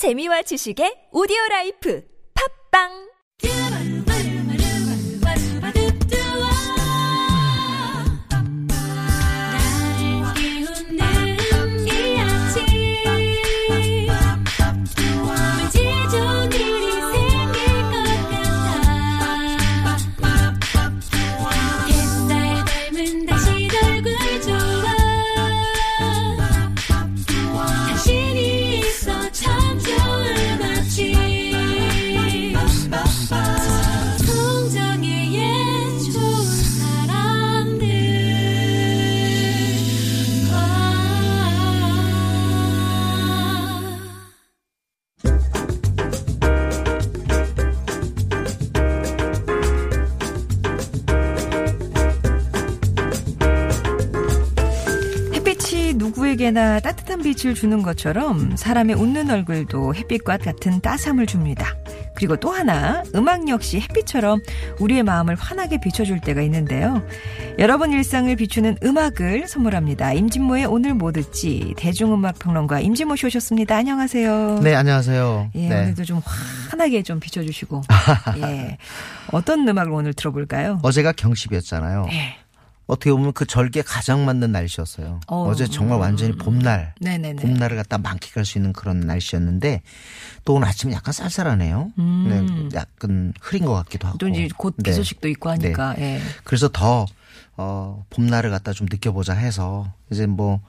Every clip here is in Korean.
재미와 지식의 오디오 라이프. 팝빵 누구에게나 따뜻한 빛을 주는 것처럼 사람의 웃는 얼굴도 햇빛과 같은 따스함을 줍니다. 그리고 또 하나, 음악 역시 햇빛처럼 우리의 마음을 환하게 비춰줄 때가 있는데요. 여러분 일상을 비추는 음악을 선물합니다. 임진모의 오늘 뭐 듣지? 대중음악 평론가 임진모 씨 오셨습니다. 안녕하세요. 네, 안녕하세요. 예, 네. 오늘도 좀 환하게 좀 비춰주시고. 예. 어떤 음악을 오늘 들어볼까요? 어제가 경십이었잖아요. 네. 어떻게 보면 그 절기에 가장 맞는 날씨였어요. 어, 어, 제 정말 완전히 봄날, 네네네. 봄날을 갖다 만끽할 수 있는 그런 날씨였는데 또 오늘 아침에 약간 쌀쌀하네요. 음. 네, 약간 흐린 것 같기도 하고. 또 이제 곧비 네. 소식도 있고 하니까. 예. 그래서 더 어, 봄날을 갖다 좀 느껴보자 해서 이제 뭐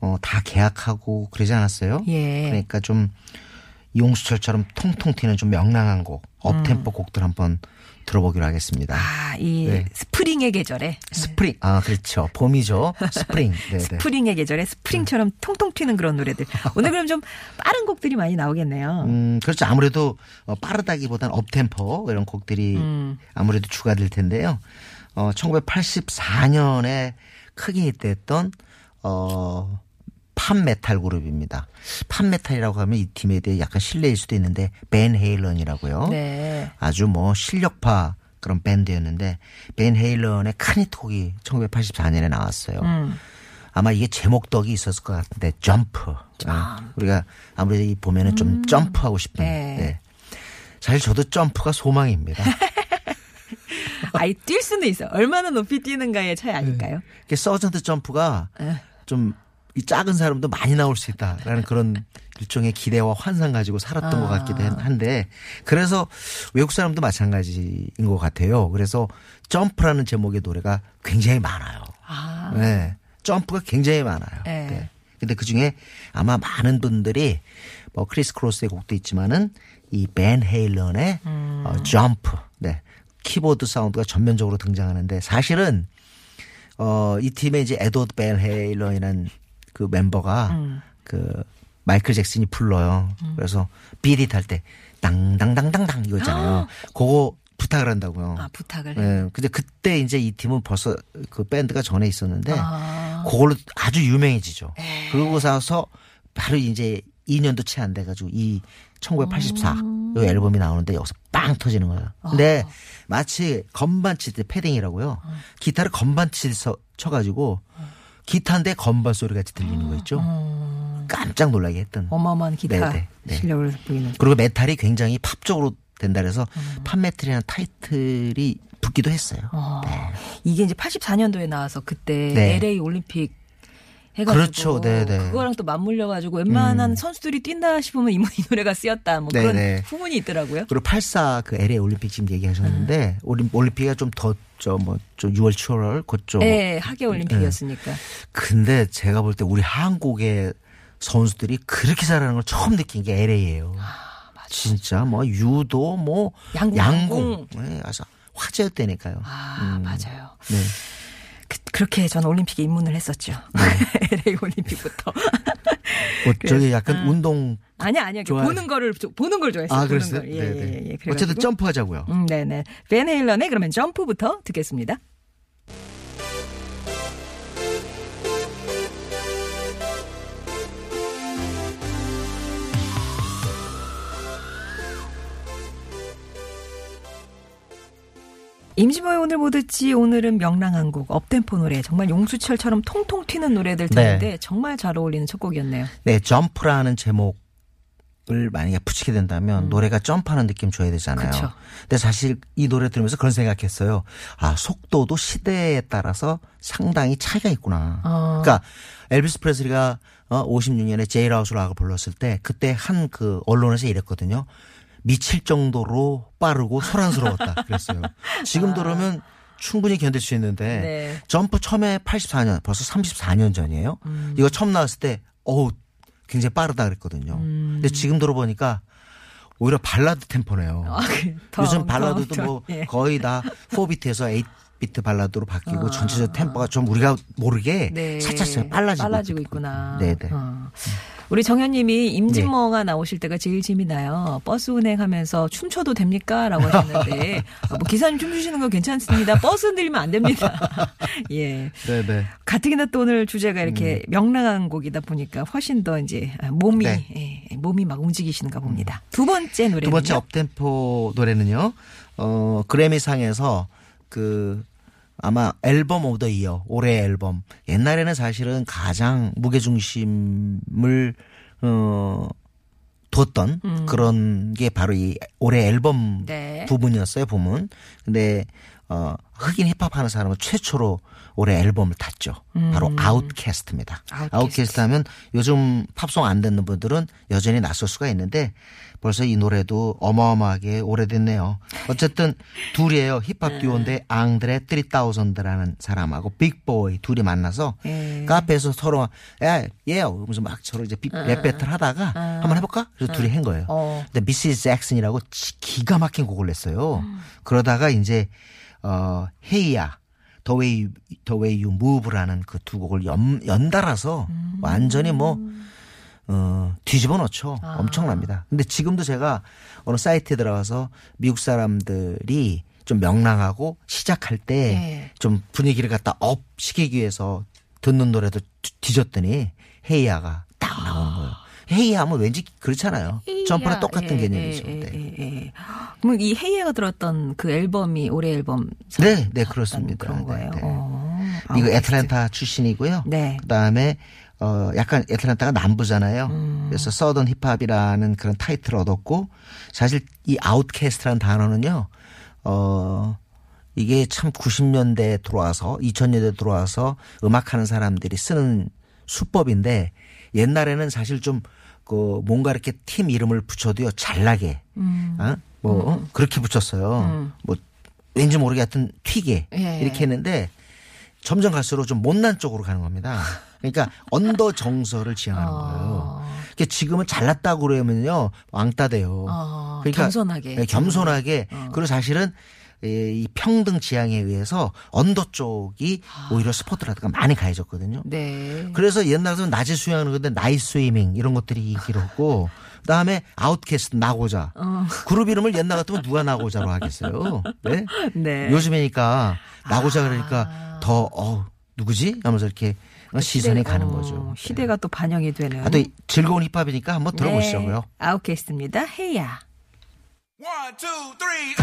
어, 다 계약하고 그러지 않았어요? 예. 그러니까 좀 이용수철처럼 통통 튀는 좀 명랑한 곡, 업템포 곡들 한번 들어보기로 하겠습니다. 음. 아, 이 네. spring의 계절에 스프링, 아 그렇죠, 봄이죠. 스프링, 네, 네. spring의 계절에 스프링처럼 통통 튀는 그런 노래들. 오늘 그럼 좀 빠른 곡들이 많이 나오겠네요. 음, 그렇죠. 아무래도 어, 빠르다기보다는 uptempo 이런 곡들이 음. 아무래도 주가 될 텐데요. 어, 1984년에 크게 히트했던 어, pop metal 그룹입니다. pop metal이라고 하면 이 팀에 대해 약간 실례일 수도 있는데 밴 헤일런이라고요. 네. 아주 뭐 실력파 그런 밴드였는데 벤 헤일런의 큰 히트곡이 1984년에 나왔어요. 음. 아마 이게 제목 덕이 있었을 것 같은데 점프. 아, 우리가 아무래도 이 보면은 좀 점프하고 싶은. 음. 네. 네. 사실 저도 점프가 소망입니다. 아이, 뛸 수는 있어. 얼마나 높이 뛰는가의 차이 아닐까요? 이게 서전트 점프가 에. 좀 이 작은 사람도 많이 나올 수 있다라는 그런 일종의 기대와 환상 가지고 살았던 것 같기도 아. 한- 한데 그래서 외국 사람도 마찬가지인 것 같아요. 그래서 Jump라는 제목의 노래가 굉장히 많아요. 아. 네. Jump가 굉장히 많아요. 네. 네. 근데 그 중에 아마 많은 분들이 뭐 크리스 크로스의 곡도 있지만은 이 밴 헤일런의 음. 어, 점프. 네. 키보드 사운드가 전면적으로 등장하는데 사실은 어, 이 팀의 이제 에드워드 밴 헤일런이라는 그 멤버가 음. 그 마이클 잭슨이 불러요. 그래서 비릿 할 때 땅땅땅땅땅 이거 있잖아요. 그거 부탁을 한다고요. 아, 부탁을. 예. 근데 그때 이제 이 팀은 벌써 그 밴드가 전에 있었는데 아. 그걸로 아주 유명해지죠. 그러고 나서 바로 이제 2년도 채 안 돼 가지고 이 1984, 음. 이 앨범이 나오는데 여기서 빵 터지는 거예요. 근데 아. 마치 건반 칠 때 패딩이라고요. 어. 기타를 건반 치서 쳐가지고 기타인데 건반 소리 같이 들리는 거 있죠. 깜짝 놀라게 했던. 어. 어마어마한 기타 네, 네, 네. 실력을 보이는. 그리고 메탈이 굉장히 팝적으로 된다 그래서 음. pop metal이라는 타이틀이 붙기도 했어요. 어. 이게 이제 84년도에 나와서 그때 네. LA 올림픽 해가지고 그렇죠. 네, 네. 그거랑 또 맞물려 가지고 웬만한 선수들이 뛴다 싶으면 이, 이 노래가 쓰였다 뭐 네, 그런 네. 후문이 있더라고요. 그리고 84그 LA 올림픽 지금 얘기하셨는데 올림, 올림픽이 좀더 저뭐좀 6월 7월 그쪽. 네, 하계 올림픽이었으니까. 근데 제가 볼 때 우리 한국의 선수들이 그렇게 잘하는 걸 처음 느낀 게 LA예요. 진짜 뭐 유도 뭐 양궁, 양궁. 네, 아주 화제였다니까요. 아, 맞아요. 네. 그, 렇게 저는 올림픽에 입문을 했었죠. LA 올림픽부터. 어, 저기 약간 운동 아니야, 아니야. 좋아요. 보는 거를 조- 보는 걸 좋아했어요. 아 그랬어요. 걸. 예, 네, 예, 네. 예. 그래가지고. 어쨌든 점프하자고요. 음, 네 네. 벤 헤일런의 그러면 점프부터 듣겠습니다. 임시모의 오늘 뭐 듣지 오늘은 명랑한 곡 업템포 노래 정말 용수철처럼 통통 튀는 노래들 듣는데 네. 정말 잘 어울리는 첫 곡이었네요. 네, 점프라는 제목의 을 만약에 붙이게 된다면 노래가 점프하는 느낌 줘야 되잖아요. 음. 그쵸. 근데 사실 이 노래 들으면서 그런 생각했어요. 아 속도도 시대에 따라서 상당히 차이가 있구나. 어. 그러니까 엘비스 프레슬리가 어, 56년에 Jailhouse Rock을 불렀을 때 그때 한 그 언론에서 이랬거든요. 미칠 정도로 빠르고 소란스러웠다 그랬어요. 지금 들으면 충분히 견딜 수 있는데 아. 네. 점프 처음에 84년 벌써 34년 전이에요. 음. 이거 처음 나왔을 때 어우 굉장히 빠르다 그랬거든요. 음. 근데 지금 들어보니까 오히려 발라드 템포네요. 아. 더, 요즘 더, 발라드도 더, 뭐 예. 거의 다 4비트에서 8 비트 발라드로 바뀌고 아. 전체적 템포가 좀 우리가 모르게 네. 차차차 빨라지고, 빨라지고. 있구나. 네네. 어. 우리 정현님이 임진모가 나오실 때가 제일 재미 나요. 버스 운행하면서 춤춰도 됩니까? 라고 하셨는데, 어, 뭐 기사님 춤추시는 거 괜찮습니다. 버스 흔들리면 안 됩니다. 예. 네네. 가뜩이나 또 오늘 주제가 이렇게 명랑한 곡이다 보니까 훨씬 더 이제 몸이, 음. 네. 예, 몸이 막 움직이시는가 봅니다. 두 번째 노래는요. 두 번째 uptempo 노래는요. 어, 그래미 상에서 그 아마 Album of the Year 올해 앨범 옛날에는 사실은 가장 무게 중심을 어 뒀던 그런 게 바로 이 올해 앨범 음. 네. 부분이었어요 부분. 근데 어 흑인 힙합 하는 사람은 최초로 올해 앨범을 탔죠. 바로 아웃캐스트입니다. 음. 아웃캐스트. 아웃캐스트 하면 요즘 팝송 안 듣는 분들은 여전히 낯설 수가 있는데 벌써 이 노래도 어마어마하게 오래됐네요. 어쨌든 둘이에요. 힙합 네. 듀오인데 André 3000라는 사람하고 Big Boi 둘이 만나서 예. 카페에서 서로 야, 예, 하면서 막 서로 이제 비- 랩 배틀 하다가 한번 해볼까? 그래서 둘이 한 거예요. 어. 근데 Ms. Jackson이라고 지- 기가 막힌 곡을 냈어요. 그러다가 이제 어 Hey Ya Way You, The Way You Move라는 그 두 곡을 연, 연달아서 완전히 뭐 어, 뒤집어 놓죠. 엄청납니다. 근데 지금도 제가 어느 사이트에 들어가서 미국 사람들이 좀 명랑하고 시작할 때좀 분위기를 갖다 up 시키기 위해서 듣는 노래도 뒤- 뒤졌더니 Hey Ya가 딱 나오는 거예요. Hey Ya 하면 왠지 그렇잖아요. Jump랑 똑같은 예, 개념이죠. 예, 네. 예, 예. 그럼 이 헤이가 들었던 그 앨범이 올해 앨범 상 네, 네, 그렇습니다. 그런 네, 거예요. 네. 어. 이거. 애틀랜타 출신이고요. 네. 그다음에 어 약간 애틀랜타가 남부잖아요. 음. 그래서 서던 힙합이라는 그런 타이틀을 얻었고 사실 이 아웃캐스트라는 단어는요. 어 이게 참 90년대에 들어와서 2000년대에 들어와서 음악하는 사람들이 쓰는 수법인데 옛날에는 사실 좀 그 뭔가 이렇게 팀 이름을 붙여도요 잘나게 음. 어? 뭐 어? 그렇게 붙였어요. 뭐 왠지 모르게 하여튼 튀게 예. 이렇게 했는데 점점 갈수록 좀 못난 쪽으로 가는 겁니다. 그러니까 under 정서를 지향하는 거예요. 그러니까 지금은 잘났다고 그러면요 왕따 돼요. 어, 그러니까 겸손하게. 네, 겸손하게 그리고 사실은 이이 평등 지향에 의해서 under 쪽이 오히려 스포트라이트가 많이 가해졌거든요. 네. 그래서 옛날에는 낮에 수영하는 건데 Night Swimming 이런 것들이 인기를 얻고 그다음에 아웃캐스트 나고자 그룹 이름을 옛날 같으면 누가 나고자로 하겠어요. 네. 네. 요즘이니까 나고자 그러니까 더 어, 누구지? 하면서 이렇게 시선이 가는 어, 거죠. 시대가 또 반영이 되는. 아, 또 즐거운 힙합이니까 한번 들어보시자고요. 네. 아웃캐스트입니다. 헤이야. One, two, three,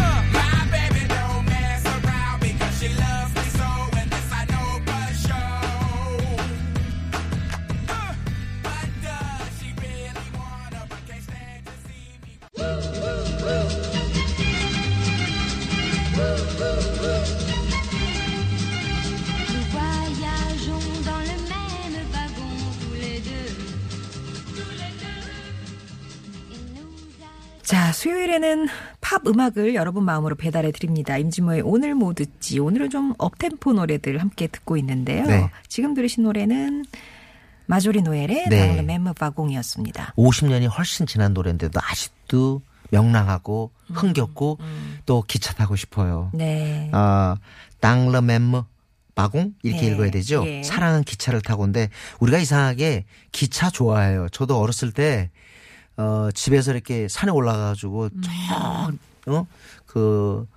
자, 수요일에는 팝 음악을 여러분 마음으로 배달해 드립니다. 임진모의 오늘 뭐 듣지. 오늘은 좀 업템포 노래들 함께 듣고 있는데요. 네. 지금 들으신 노래는 마조리 노엘의 네. 당을 멤버 바공이었습니다. 50년이 훨씬 지난 노래인데도 아직도 명랑하고 흥겹고 또 기차 타고 싶어요. 네. 아, 당르멤머 바공 이렇게 예, 읽어야 되죠. 예. 사랑은 기차를 타고인데 우리가 이상하게 기차 좋아해요. 저도 어렸을 때 어, 집에서 이렇게 산에 올라가가지고 음. 저어그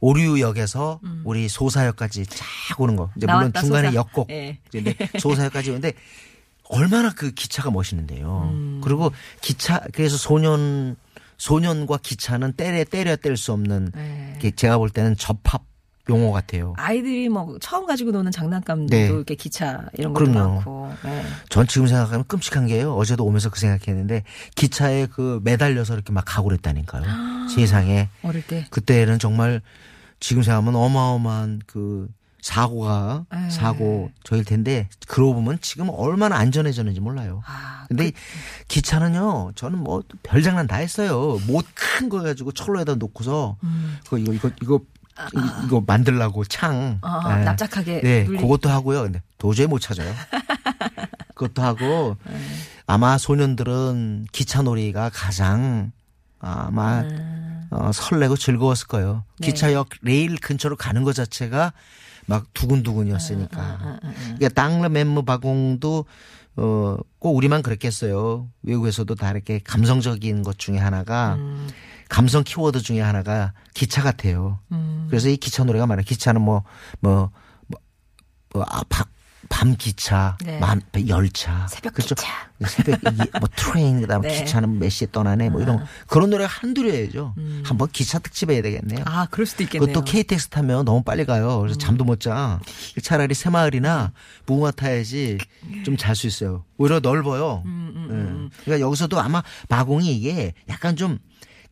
오류역에서 우리 소사역까지 쫙 오는 거. 이제 물론 음. 중간에 소사. 역곡. 예. 근데 소사역까지 오는데 얼마나 그 기차가 멋있는데요. 음. 그리고 기차 그래서 소년 소년과 기차는 때려 때려 뗄 수 없는 네. 게 제가 볼 때는 접합 용어 같아요. 아이들이 뭐 처음 가지고 노는 장난감도 네. 이렇게 기차 이런 것도 그럼요. 많고. 네. 전 지금 생각하면 끔찍한 게요. 어제도 오면서 그 생각했는데 기차에 그 매달려서 이렇게 막 가고 그랬다니까요. 세상에. 어릴 때. 그때는 정말 지금 생각하면 어마어마한 그 사고가 네. 사고 저일 텐데 그러고 보면 지금 얼마나 안전해졌는지 몰라요. 아, 근데 기차는요, 저는 뭐 별장난 다 했어요. 못 큰 거 가지고 철로에다 놓고서 음. 그 이거 이거 이거 이- 이거 만들라고 창 아, 예. 납작하게 네, 눌리- 그것도 하고요. 근데 도저히 못 찾아요. 그것도 하고 네. 아마 소년들은 기차놀이가 가장 아마 어, 설레고 즐거웠을 거예요. 네. 기차역 레일 근처로 가는 것 자체가 막 두근두근이었으니까. 아, 그러니까 땅르 멤무 바공도 어, 꼭 우리만 그랬겠어요. 외국에서도 다 이렇게 감성적인 것 중에 하나가 음. 감성 키워드 중에 하나가 기차 같아요. 음. 그래서 이 기차 노래가 많아요. 기차는 뭐, 뭐, 뭐, 뭐 아, 밤, 밤 기차, 네. 밤, 열차. 새벽 그렇죠? 기차. 새벽, 뭐 train, 그 다음에 네. 기차는 몇 시에 떠나네, 뭐 이런, 그런 노래가 한둘이야죠. 한번 기차 특집 해야 되겠네요. 음. 아, 그럴 수도 있겠네요. 음. 그것도 KTX 타면 너무 빨리 가요. 그래서 잠도 못 자. 차라리 새마을이나 무궁화 타야지 좀 잘 수 있어요. 오히려 넓어요. 음, 예. 그러니까 여기서도 아마 마공이 이게 약간 좀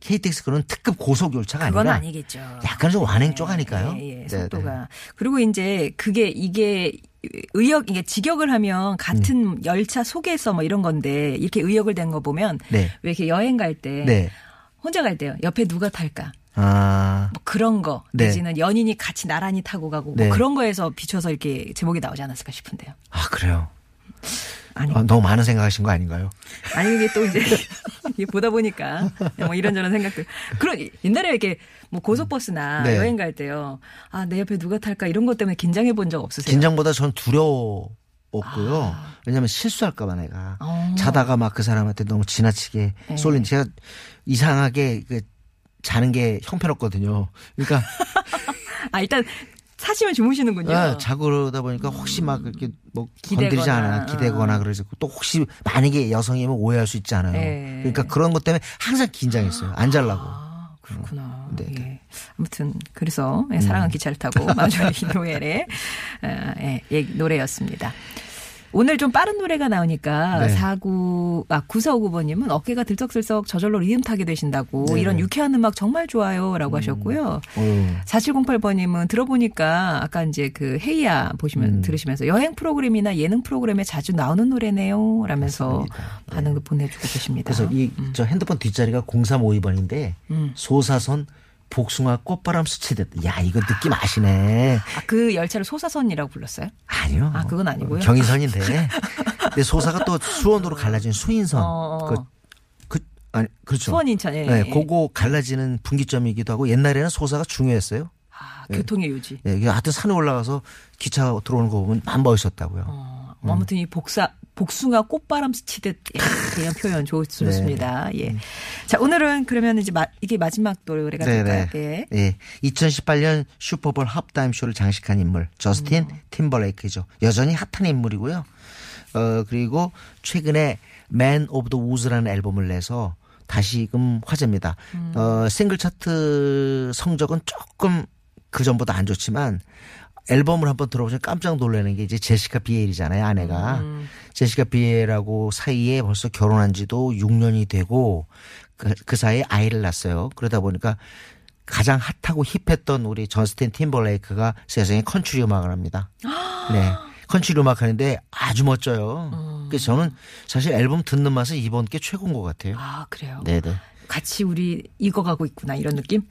KTX 그런 특급 고속 열차가 그건 아니라 아니겠죠. 약간 좀 완행 쪽 아닐까요? 예, 예, 네, 속도가. 그리고 이제 그게 이게 의역 이게 직역을 하면 같은 음. 열차 속에서 뭐 이런 건데 이렇게 의역을 된 거 보면 네. 왜 이렇게 여행 갈때 네. 혼자 갈 때요. 옆에 누가 탈까? 아, 뭐 그런 거 네. 내지는 연인이 같이 나란히 타고 가고 네. 뭐 그런 거에서 비춰서 이렇게 제목이 나오지 않았을까 싶은데요. 아 그래요. 아니 아, 너무 많은 생각하신 거 아닌가요? 아니 이게 또 이제 이게 보다 보니까 뭐 이런저런 생각들. 그런 옛날에 이렇게 뭐 고속버스나 네. 여행 갈 때요. 아 내 옆에 누가 탈까 이런 것 때문에 긴장해 본 적 없으세요? 긴장보다 전 두려웠고요. 왜냐하면 실수할까봐 내가 아. 어. 자다가 막 그 사람한테 너무 지나치게 네. 쏠린 제가 이상하게 그 자는 게 형편없거든요. 그러니까 아 일단 사시면 주무시는군요. 아, 자고 그러다 보니까 혹시 막 이렇게 뭐 기대거나. 건드리지 않아 기대거나 그러지 또 혹시 만약에 여성이면 오해할 수 있잖아요. 네. 그러니까 그런 것 때문에 항상 긴장했어요. 안 잘라고. 아, 그렇구나. 네, 네. 예. 아무튼 그래서 예, 사랑은 기차를 타고 마주리 노엘의 어, 예, 예, 노래였습니다. 오늘 좀 빠른 노래가 나오니까 네. 사구 아 9459번님은 어깨가 들썩들썩 저절로 리듬 타게 되신다고 네, 이런 네. 유쾌한 음악 정말 좋아요 라고 하셨고요. 어휴. 4708번님은 들어보니까 아까 이제 그 헤이야 보시면 음. 들으시면서 여행 프로그램이나 예능 프로그램에 자주 나오는 노래네요. 라면서 맞습니다. 네. 반응도 보내주고 계십니다. 그래서 이 저 핸드폰 뒷자리가 0352번인데 음. 소사선 복숭아 꽃바람 스치듯. 야 이거 느낌 아시네. 아, 그 열차를 소사선이라고 불렀어요? 아니요. 아, 그건 아니고요? 경인선인데. 근데 소사가 또 수원으로 갈라진 수인선. 어. 그, 그, 아니, 그렇죠. 수원 인천에. 네, 그거 갈라지는 분기점이기도 하고 옛날에는 소사가 중요했어요. 아, 교통의 요지. 예, 이게 하여튼 산에 올라가서 기차 들어오는 거 보면 만 멋있었다고요. 어, 아무튼 이 복사 복숭아 꽃바람 스치듯 예, 그냥 표현 좋, 좋습니다. 예. 자 오늘은 그러면 이제 마, 이게 마지막 노래가 될까요? 예. 예. 2018년 슈퍼볼 합타임 쇼를 장식한 인물 저스틴 음. 팀버레이크죠. 여전히 핫한 인물이고요. 어 그리고 최근에 Man of the Woods라는 앨범을 내서 다시금 화제입니다. 음. 어 싱글 차트 성적은 조금 그 전보다 안 좋지만 앨범을 한번 들어보시면 깜짝 놀라는 게 이제 제시카 비엘이잖아요, 아내가. 음. 제시카 비엘하고 사이에 벌써 결혼한 지도 6년이 되고 그, 그 사이에 아이를 낳았어요. 그러다 보니까 가장 핫하고 힙했던 우리 저스틴 팀벌레이크가 세상에 컨츄리 음악을 합니다. 네. 컨츄리 음악 하는데 아주 멋져요. 그래서 저는 사실 앨범 듣는 맛은 이번 게 최고인 것 같아요. 아 그래요. 네네. 같이 우리 익어가고 있구나 이런 느낌?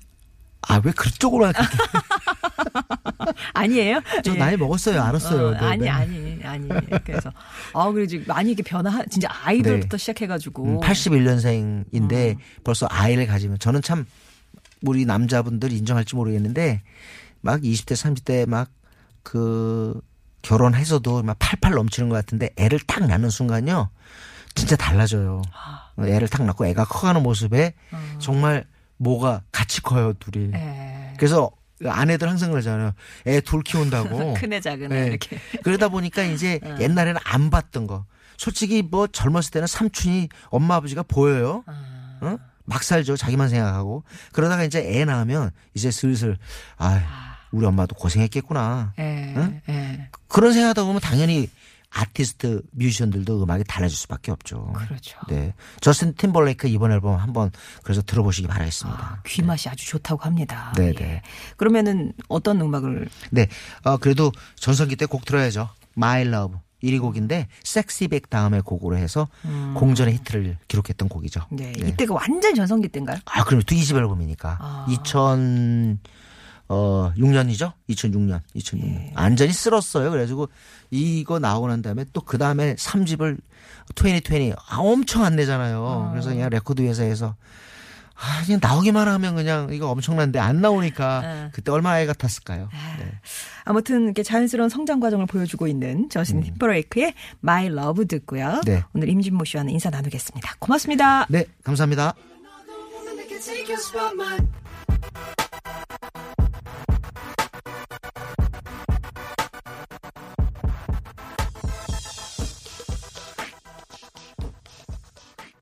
아, 왜 그쪽으로 그렇게. 아니에요? 저 예. 나이 먹었어요. 알았어요. 어, 네, 아니 네. 아니 아니 그래서 아 그래 지금 많이 이게 변화 진짜 아이돌부터 네. 시작해가지고 음, 81년생인데 벌써 아이를 가지면 저는 참 우리 남자분들 인정할지 모르겠는데 막 20대 30대 막 그 결혼해서도 막 팔팔 넘치는 것 같은데 애를 딱 낳는 순간요 진짜 달라져요. 애를 딱 낳고 애가 커가는 모습에 정말 뭐가 같이 커요 둘이. 예. 그래서 아내들 항상 그러잖아요. 애 둘 키운다고. 큰애 작은 애 네. 이렇게 그러다 보니까 이제 옛날에는 안 봤던 거. 솔직히 뭐 젊었을 때는 삼촌이 엄마 아버지가 보여요. 어? 막 살죠. 자기만 생각하고. 그러다가 이제 애 낳으면 이제 슬슬 아 우리 엄마도 고생했겠구나. 예. 응? 예. 그런 생각하다 보면 당연히 아티스트, 뮤지션들도 음악이 달라질 수밖에 없죠. 그렇죠. 네. 저스틴 팀벌레이크 이번 앨범 한번 그래서 들어보시기 바라겠습니다. 아, 귀 맛이 아주 좋다고 합니다. 네, 예. 네. 그러면은 어떤 음악을 네. 어, 그래도 전성기 때 곡 들어야죠. My Love. 1위 곡인데 SexyBack 다음에 곡으로 해서 공전의 히트를 기록했던 곡이죠. 음. 네, 이때가 완전 전성기 때인가요? 아, 그럼 또 2집 앨범이니까. 아. 2000, 어, 6년이죠? 2006년. 2006년. 예. 완전히 쓸었어요. 그래가지고 이거 나오고 난 다음에 또 그 다음에 3집을 2020, 아, 엄청 안 내잖아요. 그래서 그냥 레코드 회사에서 아, 그냥 나오기만 하면 그냥 이거 엄청난데 안 나오니까 아. 그때 얼마나 애가 탔을까요? 네. 아무튼 이렇게 자연스러운 성장 과정을 보여주고 있는 저스틴 팀버레이크의 My Love 듣고요. 음. 네. 오늘 임진모 씨와는 인사 나누겠습니다. 고맙습니다. 네, 감사합니다.